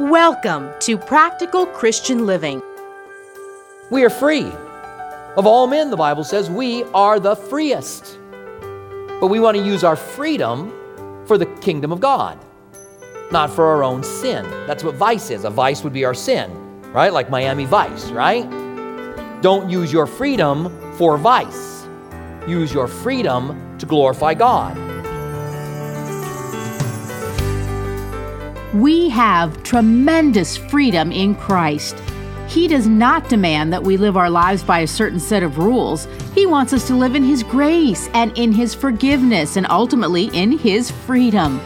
Welcome to Practical Christian Living. We are free. Of all men, the Bible says, we are the freest. But we want to use our freedom for the kingdom of God, not for our own sin. That's what vice is. A vice would be our sin, right? Like Miami Vice, right? Don't use your freedom for vice. Use your freedom to glorify God. We have tremendous freedom in Christ. He does not demand that we live our lives by a certain set of rules. He wants us to live in His grace and in His forgiveness and ultimately in His freedom.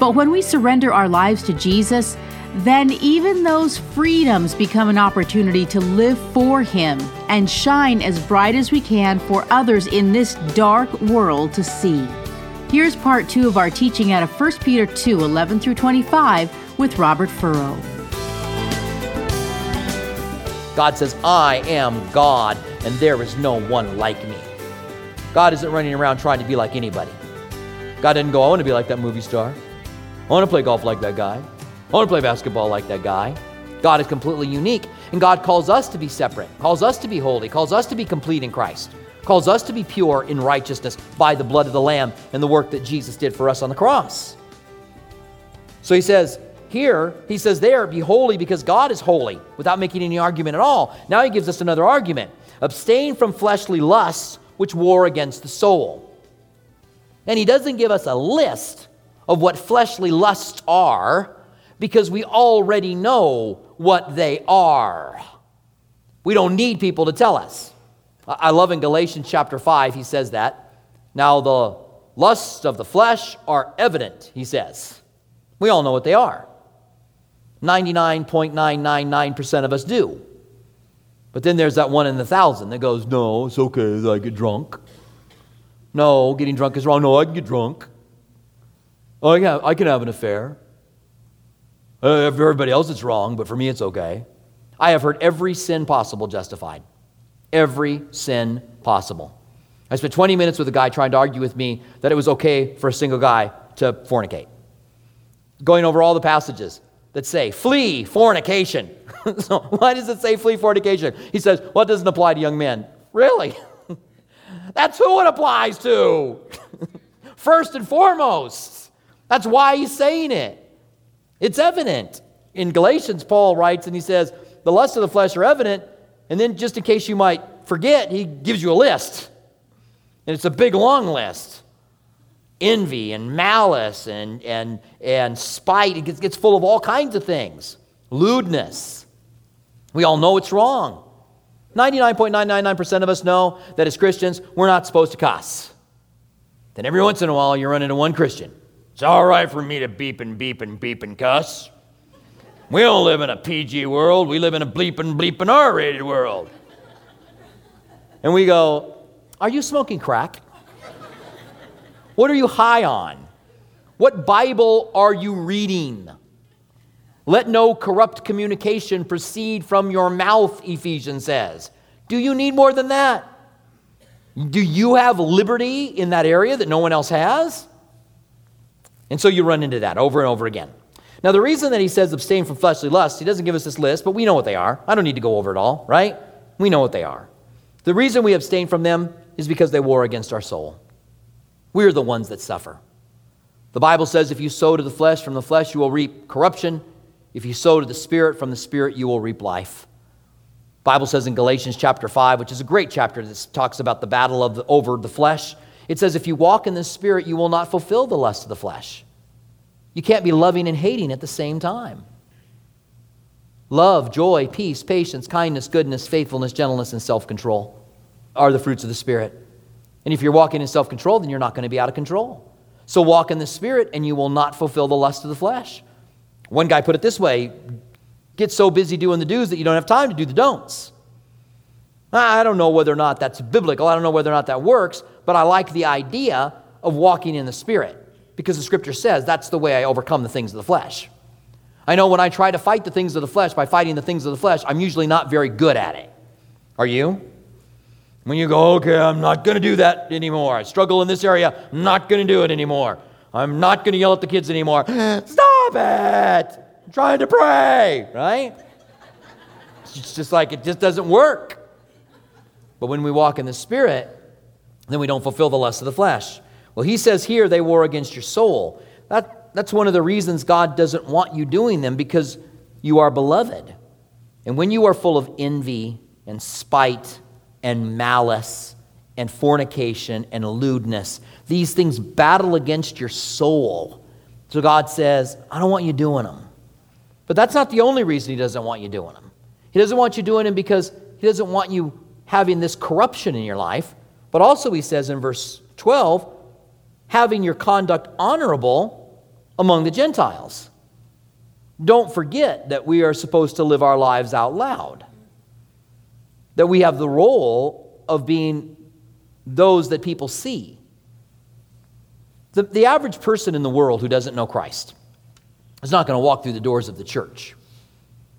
But when we surrender our lives to Jesus, then even those freedoms become an opportunity to live for Him and shine as bright as we can for others in this dark world to see. Here's part two of our teaching out of 1 Peter 2 11 through 25 with Robert Furrow. God says, I am God, and there is no one like me. God isn't running around trying to be like anybody. God didn't go, I want to be like that movie star. I want to play golf like that guy. I want to play basketball like that guy. God is completely unique, and God calls us to be separate, calls us to be holy, calls us to be complete in Christ, calls us to be pure in righteousness by the blood of the Lamb and the work that Jesus did for us on the cross. So he says, here, he says there, be holy because God is holy, without making any argument at all. Now he gives us another argument abstain from fleshly lusts which war against the soul. And he doesn't give us a list of what fleshly lusts are because we already know what they are. We don't need people to tell us. I love in Galatians chapter 5, he says that. Now, the lusts of the flesh are evident, he says. We all know what they are. 99.999% of us do. But then there's that one in the thousand that goes, No, it's okay, I get drunk. No, getting drunk is wrong. No, I can get drunk. Oh, yeah, I can have an affair. Uh, for everybody else, it's wrong, but for me, it's okay. I have heard every sin possible justified. Every sin possible. I spent 20 minutes with a guy trying to argue with me that it was okay for a single guy to fornicate. Going over all the passages that say, flee fornication. so, why does it say flee fornication? He says, well, it doesn't apply to young men. Really? That's who it applies to. First and foremost. That's why he's saying it. It's evident. In Galatians, Paul writes and he says, the lusts of the flesh are evident. And then, just in case you might forget, he gives you a list. And it's a big, long list envy and malice and, and, and spite. It gets, gets full of all kinds of things. Lewdness. We all know it's wrong. 99.999% of us know that as Christians, we're not supposed to cuss. Then every once in a while, you run into one Christian. It's all right for me to beep and beep and beep and cuss. We don't live in a PG world. We live in a bleeping, bleeping R rated world. And we go, Are you smoking crack? What are you high on? What Bible are you reading? Let no corrupt communication proceed from your mouth, Ephesians says. Do you need more than that? Do you have liberty in that area that no one else has? And so you run into that over and over again. Now, the reason that he says abstain from fleshly lusts, he doesn't give us this list, but we know what they are. I don't need to go over it all, right? We know what they are. The reason we abstain from them is because they war against our soul. We're the ones that suffer. The Bible says if you sow to the flesh, from the flesh you will reap corruption. If you sow to the Spirit, from the Spirit you will reap life. The Bible says in Galatians chapter 5, which is a great chapter that talks about the battle of the, over the flesh, it says, If you walk in the Spirit, you will not fulfill the lust of the flesh. You can't be loving and hating at the same time. Love, joy, peace, patience, kindness, goodness, faithfulness, gentleness, and self control are the fruits of the Spirit. And if you're walking in self control, then you're not going to be out of control. So walk in the Spirit, and you will not fulfill the lust of the flesh. One guy put it this way get so busy doing the do's that you don't have time to do the don'ts. I don't know whether or not that's biblical. I don't know whether or not that works, but I like the idea of walking in the Spirit because the scripture says that's the way I overcome the things of the flesh. I know when I try to fight the things of the flesh by fighting the things of the flesh, I'm usually not very good at it. Are you? When you go, okay, I'm not going to do that anymore. I struggle in this area. I'm not going to do it anymore. I'm not going to yell at the kids anymore. Stop it. I'm trying to pray, right? It's just like it just doesn't work. But when we walk in the Spirit, then we don't fulfill the lust of the flesh. Well, he says here they war against your soul. That, that's one of the reasons God doesn't want you doing them because you are beloved. And when you are full of envy and spite and malice and fornication and lewdness, these things battle against your soul. So God says, I don't want you doing them. But that's not the only reason He doesn't want you doing them. He doesn't want you doing them because He doesn't want you having this corruption in your life. But also, He says in verse 12, having your conduct honorable among the Gentiles. Don't forget that we are supposed to live our lives out loud, that we have the role of being those that people see. The, the average person in the world who doesn't know Christ is not going to walk through the doors of the church.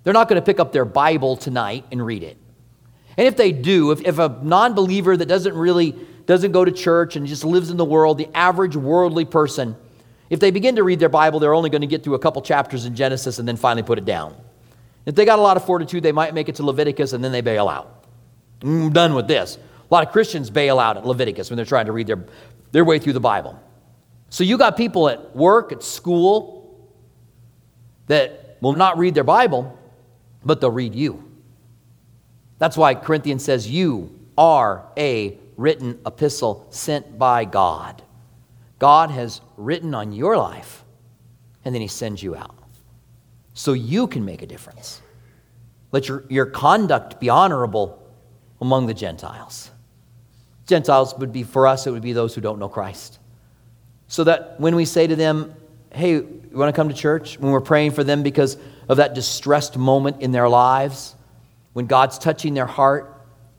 They're not going to pick up their Bible tonight and read it. And if they do, if, if a non believer that doesn't really doesn't go to church and just lives in the world, the average worldly person, if they begin to read their Bible, they're only going to get through a couple chapters in Genesis and then finally put it down. If they got a lot of fortitude, they might make it to Leviticus and then they bail out. I'm done with this. A lot of Christians bail out at Leviticus when they're trying to read their, their way through the Bible. So you got people at work, at school, that will not read their Bible, but they'll read you. That's why Corinthians says, You are a written epistle sent by God. God has written on your life, and then He sends you out so you can make a difference. Let your, your conduct be honorable among the Gentiles. Gentiles would be, for us, it would be those who don't know Christ. So that when we say to them, hey, you want to come to church? When we're praying for them because of that distressed moment in their lives, when God's touching their heart,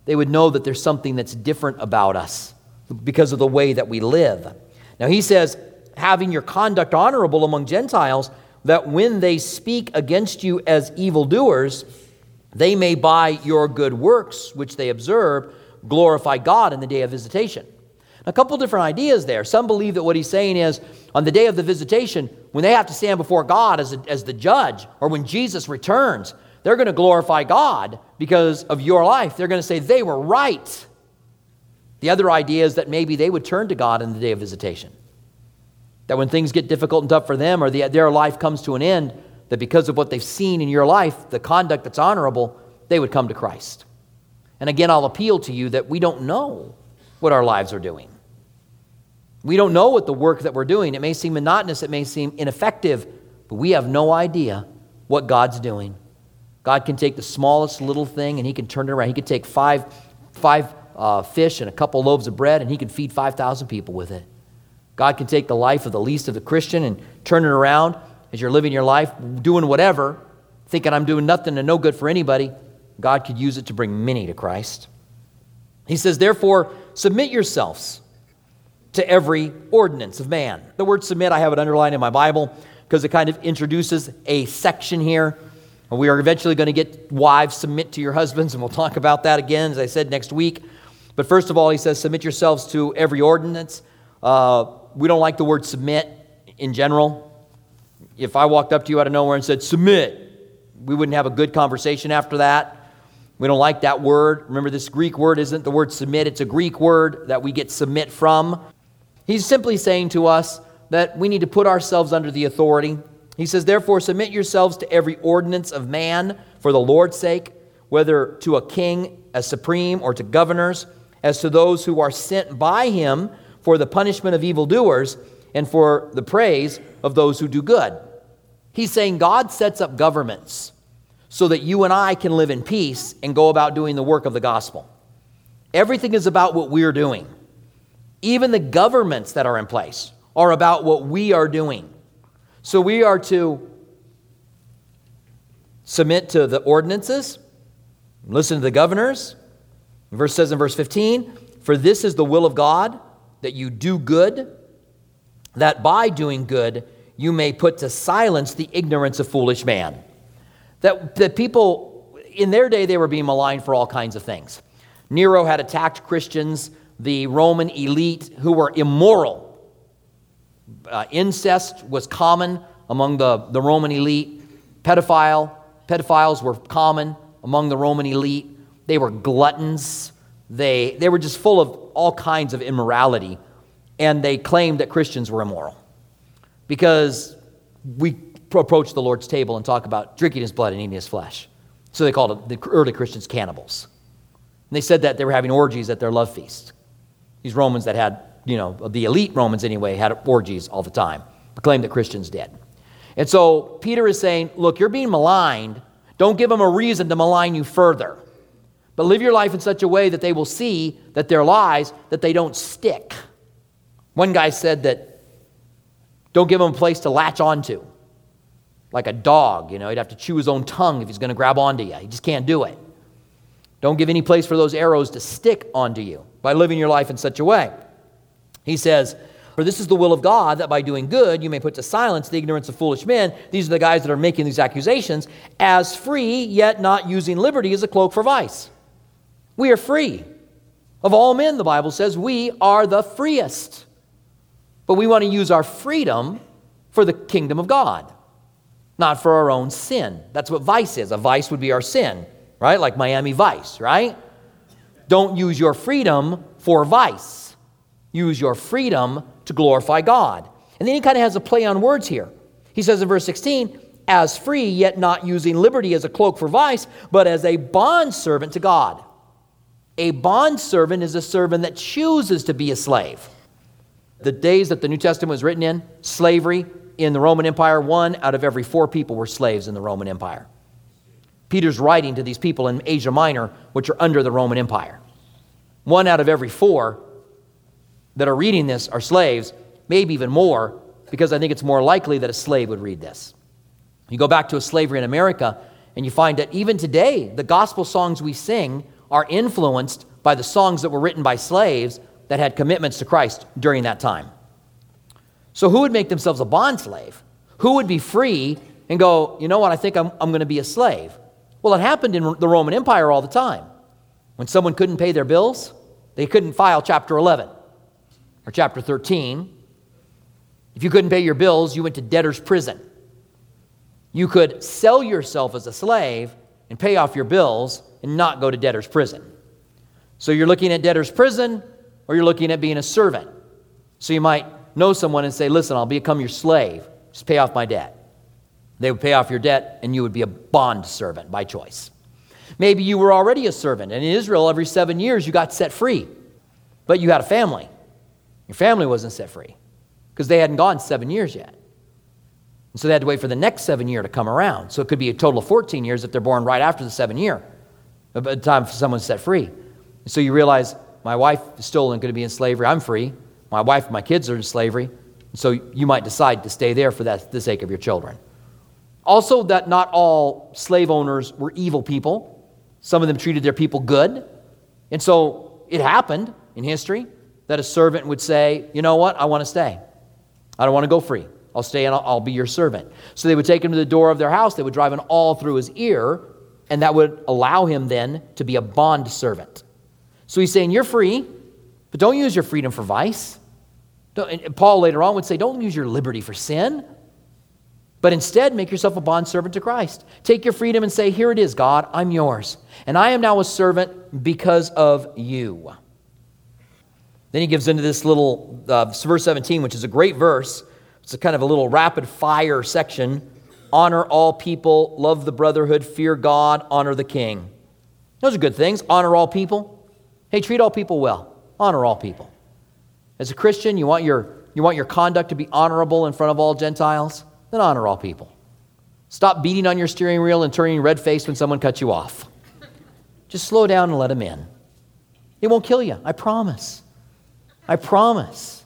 they would know that there's something that's different about us because of the way that we live. Now, he says, having your conduct honorable among Gentiles, that when they speak against you as evildoers, they may by your good works, which they observe, glorify God in the day of visitation. A couple different ideas there. Some believe that what he's saying is on the day of the visitation, when they have to stand before God as, a, as the judge, or when Jesus returns, they're going to glorify God because of your life. They're going to say they were right. The other idea is that maybe they would turn to God in the day of visitation. That when things get difficult and tough for them or the, their life comes to an end, that because of what they've seen in your life, the conduct that's honorable, they would come to Christ. And again, I'll appeal to you that we don't know what our lives are doing. We don't know what the work that we're doing. It may seem monotonous, it may seem ineffective, but we have no idea what God's doing. God can take the smallest little thing and He can turn it around. He could take five, five uh, fish and a couple loaves of bread, and he can feed 5,000 people with it. God can take the life of the least of the Christian and turn it around as you're living your life, doing whatever, thinking I'm doing nothing and no good for anybody. God could use it to bring many to Christ. He says, therefore, submit yourselves to every ordinance of man. The word submit, I have it underlined in my Bible because it kind of introduces a section here. We are eventually going to get wives submit to your husbands, and we'll talk about that again, as I said, next week. But first of all, he says, submit yourselves to every ordinance. Uh, we don't like the word submit in general. If I walked up to you out of nowhere and said, submit, we wouldn't have a good conversation after that. We don't like that word. Remember, this Greek word isn't the word submit, it's a Greek word that we get submit from. He's simply saying to us that we need to put ourselves under the authority. He says, Therefore, submit yourselves to every ordinance of man for the Lord's sake, whether to a king as supreme or to governors as to those who are sent by him for the punishment of evildoers and for the praise of those who do good. He's saying God sets up governments so that you and I can live in peace and go about doing the work of the gospel. Everything is about what we're doing. Even the governments that are in place are about what we are doing. So we are to submit to the ordinances, listen to the governors, Verse says in verse 15, For this is the will of God, that you do good, that by doing good you may put to silence the ignorance of foolish man. That, that people, in their day, they were being maligned for all kinds of things. Nero had attacked Christians, the Roman elite who were immoral. Uh, incest was common among the, the Roman elite. Pedophile, pedophiles were common among the Roman elite. They were gluttons. They, they were just full of all kinds of immorality. And they claimed that Christians were immoral because we approach the Lord's table and talk about drinking his blood and eating his flesh. So they called the early Christians cannibals. And they said that they were having orgies at their love feast. These Romans that had, you know, the elite Romans anyway, had orgies all the time, proclaimed that Christians did. And so Peter is saying, look, you're being maligned. Don't give them a reason to malign you further. But live your life in such a way that they will see that their lies, that they don't stick. One guy said that don't give them a place to latch onto. Like a dog, you know, he'd have to chew his own tongue if he's going to grab onto you. He just can't do it. Don't give any place for those arrows to stick onto you by living your life in such a way. He says, For this is the will of God, that by doing good you may put to silence the ignorance of foolish men. These are the guys that are making these accusations, as free, yet not using liberty as a cloak for vice. We are free. Of all men, the Bible says, we are the freest. But we want to use our freedom for the kingdom of God, not for our own sin. That's what vice is. A vice would be our sin right? Like Miami Vice, right? Don't use your freedom for vice. Use your freedom to glorify God. And then he kind of has a play on words here. He says in verse 16, as free, yet not using liberty as a cloak for vice, but as a bondservant to God. A bondservant is a servant that chooses to be a slave. The days that the New Testament was written in, slavery in the Roman Empire, one out of every four people were slaves in the Roman Empire. Peter's writing to these people in Asia Minor, which are under the Roman Empire. One out of every four that are reading this are slaves, maybe even more, because I think it's more likely that a slave would read this. You go back to slavery in America, and you find that even today, the gospel songs we sing are influenced by the songs that were written by slaves that had commitments to Christ during that time. So, who would make themselves a bond slave? Who would be free and go, you know what, I think I'm, I'm going to be a slave? Well, it happened in the Roman Empire all the time. When someone couldn't pay their bills, they couldn't file chapter 11 or chapter 13. If you couldn't pay your bills, you went to debtor's prison. You could sell yourself as a slave and pay off your bills and not go to debtor's prison. So you're looking at debtor's prison or you're looking at being a servant. So you might know someone and say, Listen, I'll become your slave. Just pay off my debt. They would pay off your debt, and you would be a bond servant by choice. Maybe you were already a servant, and in Israel, every seven years, you got set free. But you had a family. Your family wasn't set free because they hadn't gone seven years yet. And so they had to wait for the next seven year to come around. So it could be a total of 14 years if they're born right after the seven year, by the time someone's set free. And so you realize my wife is still going to be in slavery. I'm free. My wife and my kids are in slavery. And so you might decide to stay there for that, the sake of your children. Also, that not all slave owners were evil people. Some of them treated their people good. And so it happened in history that a servant would say, You know what? I want to stay. I don't want to go free. I'll stay and I'll, I'll, be your servant. So they would take him to the door of their house. They would drive an awl through his ear, and that would allow him then to be a bond servant. So he's saying, You're free, but don't use your freedom for vice. Paul later on would say, Don't use your liberty for sin. But instead, make yourself a bondservant to Christ. Take your freedom and say, Here it is, God, I'm yours. And I am now a servant because of you. Then he gives into this little uh, verse 17, which is a great verse. It's a kind of a little rapid fire section. Honor all people, love the brotherhood, fear God, honor the king. Those are good things. Honor all people. Hey, treat all people well. Honor all people. As a Christian, you want your, you want your conduct to be honorable in front of all Gentiles? then honor all people. Stop beating on your steering wheel and turning red faced when someone cuts you off. Just slow down and let them in. It won't kill you, I promise. I promise.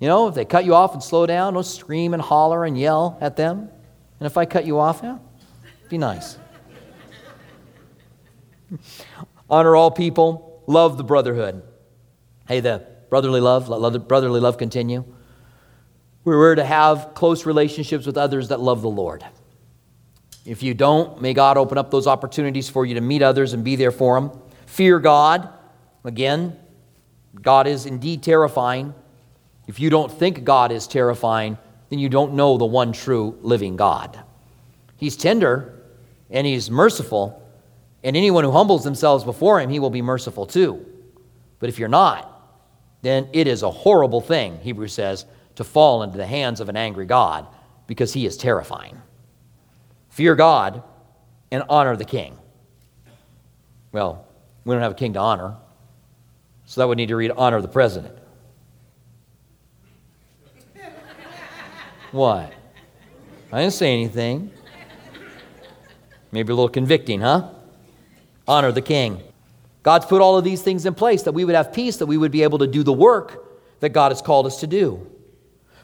You know, if they cut you off and slow down, don't scream and holler and yell at them. And if I cut you off, yeah, be nice. Honor all people, love the brotherhood. Hey, the brotherly love, let the brotherly love continue. We're to have close relationships with others that love the Lord. If you don't, may God open up those opportunities for you to meet others and be there for them. Fear God. Again, God is indeed terrifying. If you don't think God is terrifying, then you don't know the one true living God. He's tender and he's merciful, and anyone who humbles themselves before him, he will be merciful too. But if you're not, then it is a horrible thing, Hebrews says, to fall into the hands of an angry God because he is terrifying. Fear God and honor the king. Well, we don't have a king to honor, so that would need to read honor the president. what? I didn't say anything. Maybe a little convicting, huh? Honor the king. God's put all of these things in place that we would have peace, that we would be able to do the work that God has called us to do.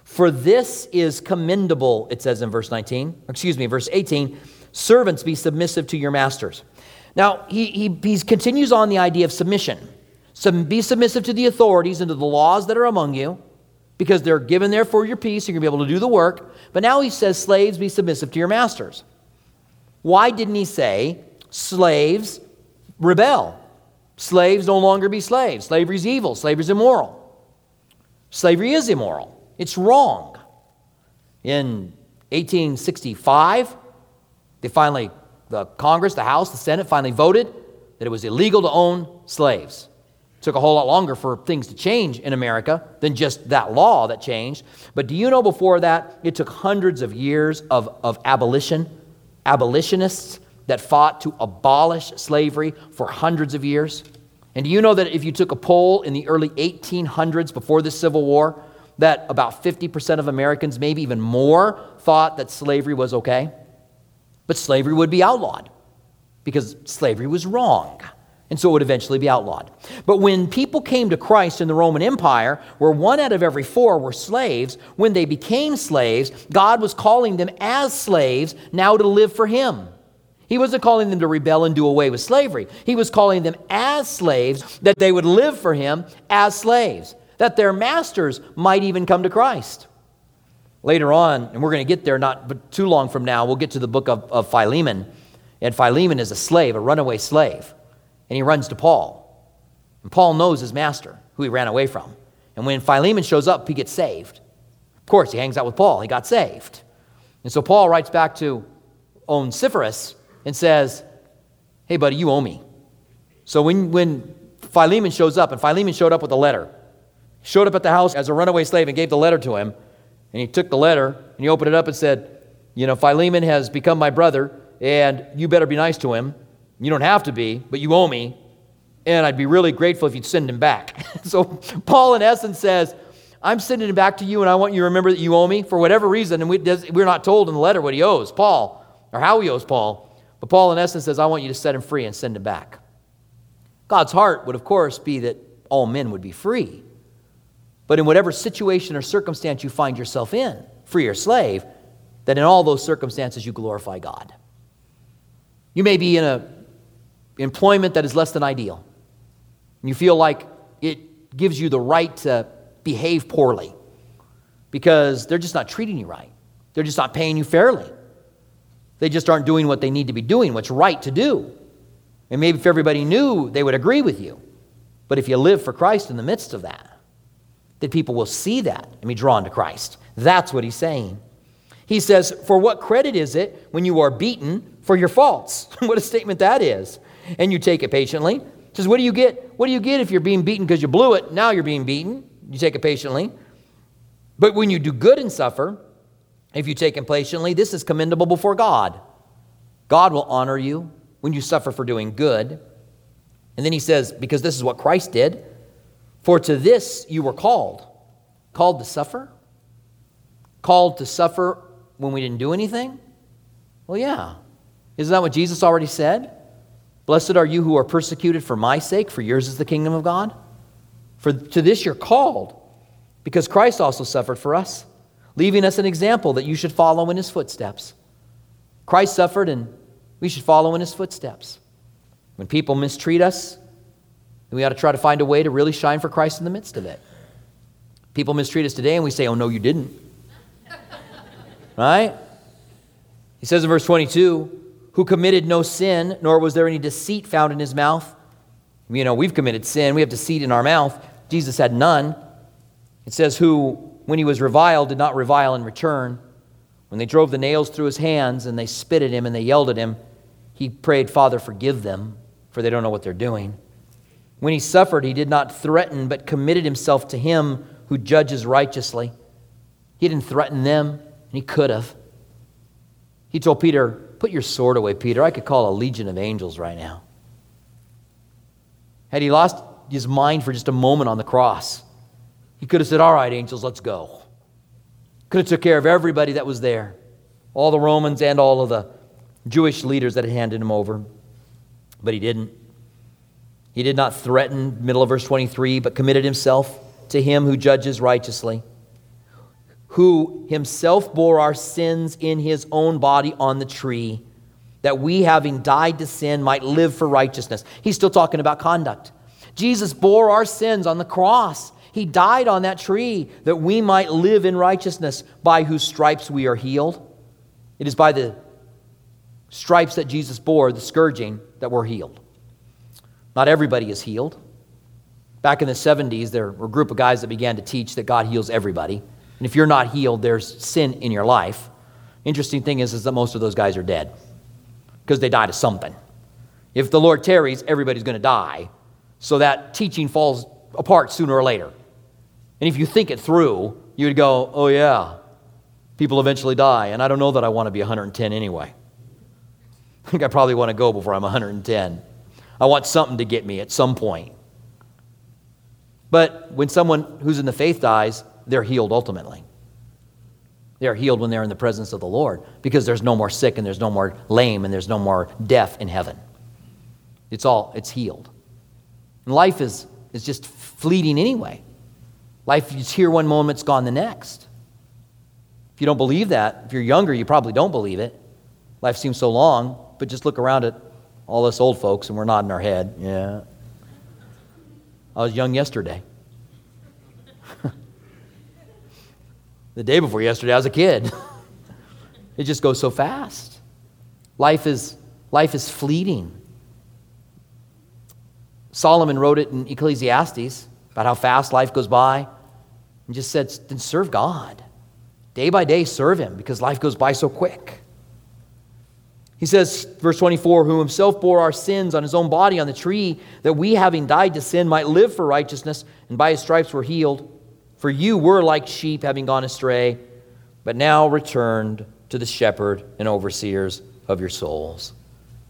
For this is commendable, it says in verse 19, excuse me, verse 18 servants be submissive to your masters. Now, he, he, he continues on the idea of submission. So be submissive to the authorities and to the laws that are among you, because they're given there for your peace. You're going to be able to do the work. But now he says, slaves, be submissive to your masters. Why didn't he say, slaves, rebel? Slaves no longer be slaves. Slavery is evil. Slavery is immoral. Slavery is immoral. It's wrong. In 1865, they finally, the Congress, the House, the Senate finally voted that it was illegal to own slaves. Took a whole lot longer for things to change in America than just that law that changed. But do you know before that, it took hundreds of years of, of abolition, abolitionists that fought to abolish slavery for hundreds of years. And do you know that if you took a poll in the early 1800s before the Civil War, that about 50% of Americans, maybe even more, thought that slavery was okay? But slavery would be outlawed because slavery was wrong. And so it would eventually be outlawed. But when people came to Christ in the Roman Empire, where one out of every four were slaves, when they became slaves, God was calling them as slaves now to live for Him. He wasn't calling them to rebel and do away with slavery. He was calling them as slaves that they would live for him as slaves, that their masters might even come to Christ. Later on, and we're going to get there not too long from now, we'll get to the book of, of Philemon. And Philemon is a slave, a runaway slave. And he runs to Paul. And Paul knows his master, who he ran away from. And when Philemon shows up, he gets saved. Of course, he hangs out with Paul. He got saved. And so Paul writes back to Onesiphorus and says, Hey, buddy, you owe me. So when, when Philemon shows up, and Philemon showed up with a letter, showed up at the house as a runaway slave and gave the letter to him, and he took the letter and he opened it up and said, You know, Philemon has become my brother, and you better be nice to him. You don't have to be, but you owe me, and I'd be really grateful if you'd send him back. so Paul, in essence, says, I'm sending him back to you, and I want you to remember that you owe me for whatever reason. And we, we're not told in the letter what he owes Paul or how he owes Paul. But Paul, in essence, says, I want you to set him free and send him back. God's heart would, of course, be that all men would be free. But in whatever situation or circumstance you find yourself in, free or slave, that in all those circumstances you glorify God. You may be in an employment that is less than ideal. You feel like it gives you the right to behave poorly because they're just not treating you right. They're just not paying you fairly. They just aren't doing what they need to be doing, what's right to do. And maybe if everybody knew, they would agree with you. But if you live for Christ in the midst of that, that people will see that and be drawn to Christ. That's what he's saying. He says, For what credit is it when you are beaten for your faults? what a statement that is. And you take it patiently. Says, What do you get? What do you get if you're being beaten because you blew it? Now you're being beaten. You take it patiently. But when you do good and suffer, if you take it patiently, this is commendable before God. God will honor you when you suffer for doing good. And then he says, because this is what Christ did, for to this you were called. Called to suffer? Called to suffer when we didn't do anything? Well, yeah. Isn't that what Jesus already said? Blessed are you who are persecuted for my sake, for yours is the kingdom of God. For to this you're called, because Christ also suffered for us leaving us an example that you should follow in his footsteps. Christ suffered, and we should follow in his footsteps. When people mistreat us, we ought to try to find a way to really shine for Christ in the midst of it. People mistreat us today, and we say, Oh, no, you didn't. right? He says in verse 22 who committed no sin, nor was there any deceit found in his mouth. You know, we've committed sin, we have deceit in our mouth. Jesus had none. It says, who when he was reviled, did not revile in return. When they drove the nails through his hands and they spit at him and they yelled at him, he prayed, Father, forgive them, for they don't know what they're doing. When he suffered, he did not threaten, but committed himself to him who judges righteously. He didn't threaten them, and he could have. He told Peter, Put your sword away, Peter. I could call a legion of angels right now. Had he lost his mind for just a moment on the cross, he could have said, All right, angels, let's go. Could have took care of everybody that was there, all the Romans and all of the Jewish leaders that had handed him over. But he didn't. He did not threaten, middle of verse 23, but committed himself to him who judges righteously, who himself bore our sins in his own body on the tree, that we, having died to sin, might live for righteousness. He's still talking about conduct. Jesus bore our sins on the cross. He died on that tree that we might live in righteousness, by whose stripes we are healed. It is by the stripes that Jesus bore, the scourging, that we're healed. Not everybody is healed. Back in the 70s, there were a group of guys that began to teach that God heals everybody. And if you're not healed, there's sin in your life. Interesting thing is, is that most of those guys are dead because they died of something. If the Lord tarries, everybody's going to die. So that teaching falls apart sooner or later. And if you think it through, you would go, oh, yeah, people eventually die. And I don't know that I want to be 110 anyway. I think I probably want to go before I'm 110. I want something to get me at some point. But when someone who's in the faith dies, they're healed ultimately. They're healed when they're in the presence of the Lord because there's no more sick and there's no more lame and there's no more deaf in heaven. It's all, it's healed. And life is, is just fleeting anyway. Life is here one moment, it's gone the next. If you don't believe that, if you're younger, you probably don't believe it. Life seems so long, but just look around at all us old folks and we're nodding our head. Yeah. I was young yesterday. the day before yesterday, I was a kid. it just goes so fast. Life is, life is fleeting. Solomon wrote it in Ecclesiastes about how fast life goes by and just said, then serve God. Day by day, serve Him because life goes by so quick. He says, verse 24, who himself bore our sins on his own body on the tree, that we, having died to sin, might live for righteousness, and by his stripes were healed. For you were like sheep, having gone astray, but now returned to the shepherd and overseers of your souls.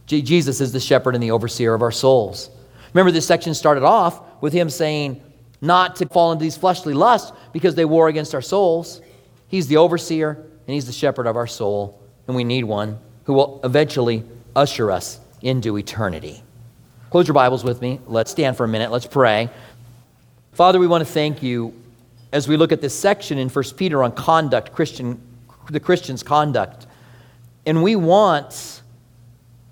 Jesus is the shepherd and the overseer of our souls. Remember, this section started off with him saying, not to fall into these fleshly lusts because they war against our souls. He's the overseer and he's the shepherd of our soul, and we need one who will eventually usher us into eternity. Close your Bibles with me. Let's stand for a minute. Let's pray. Father, we want to thank you as we look at this section in 1 Peter on conduct, Christian, the Christian's conduct. And we want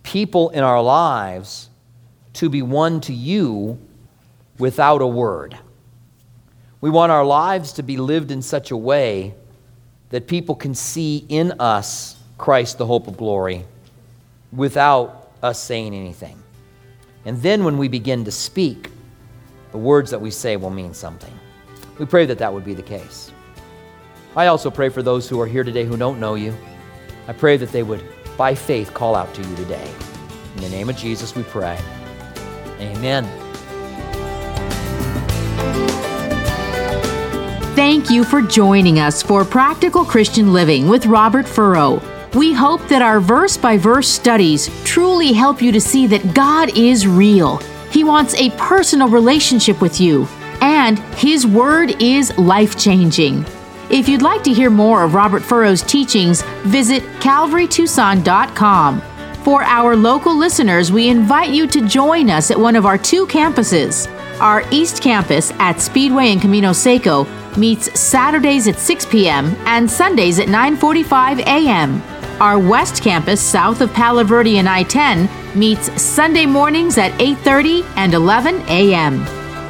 people in our lives to be one to you without a word. We want our lives to be lived in such a way that people can see in us Christ, the hope of glory, without us saying anything. And then when we begin to speak, the words that we say will mean something. We pray that that would be the case. I also pray for those who are here today who don't know you. I pray that they would, by faith, call out to you today. In the name of Jesus, we pray. Amen. Thank you for joining us for Practical Christian Living with Robert Furrow. We hope that our verse by verse studies truly help you to see that God is real. He wants a personal relationship with you, and His Word is life changing. If you'd like to hear more of Robert Furrow's teachings, visit calvarytucson.com. For our local listeners, we invite you to join us at one of our two campuses. Our East Campus at Speedway and Camino Seco meets Saturdays at 6 p.m. and Sundays at 9:45 a.m. Our West Campus, south of Palo Verde and I 10, meets Sunday mornings at 8:30 and 11 a.m.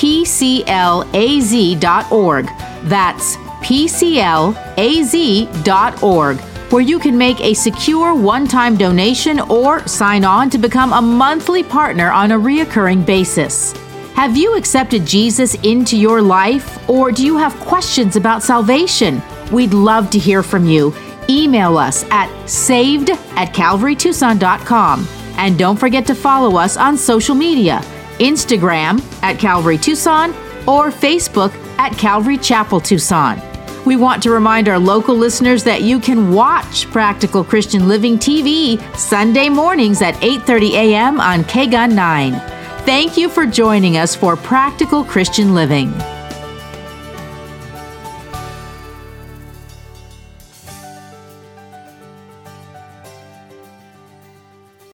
pclaz.org. That's pclaz.org, where you can make a secure one time donation or sign on to become a monthly partner on a reoccurring basis. Have you accepted Jesus into your life, or do you have questions about salvation? We'd love to hear from you. Email us at saved at calvarytucson.com. And don't forget to follow us on social media Instagram at Calvary Tucson or Facebook at Calvary Chapel Tucson. We want to remind our local listeners that you can watch Practical Christian Living TV Sunday mornings at 8:30 a.m. on KGUN 9. Thank you for joining us for Practical Christian Living.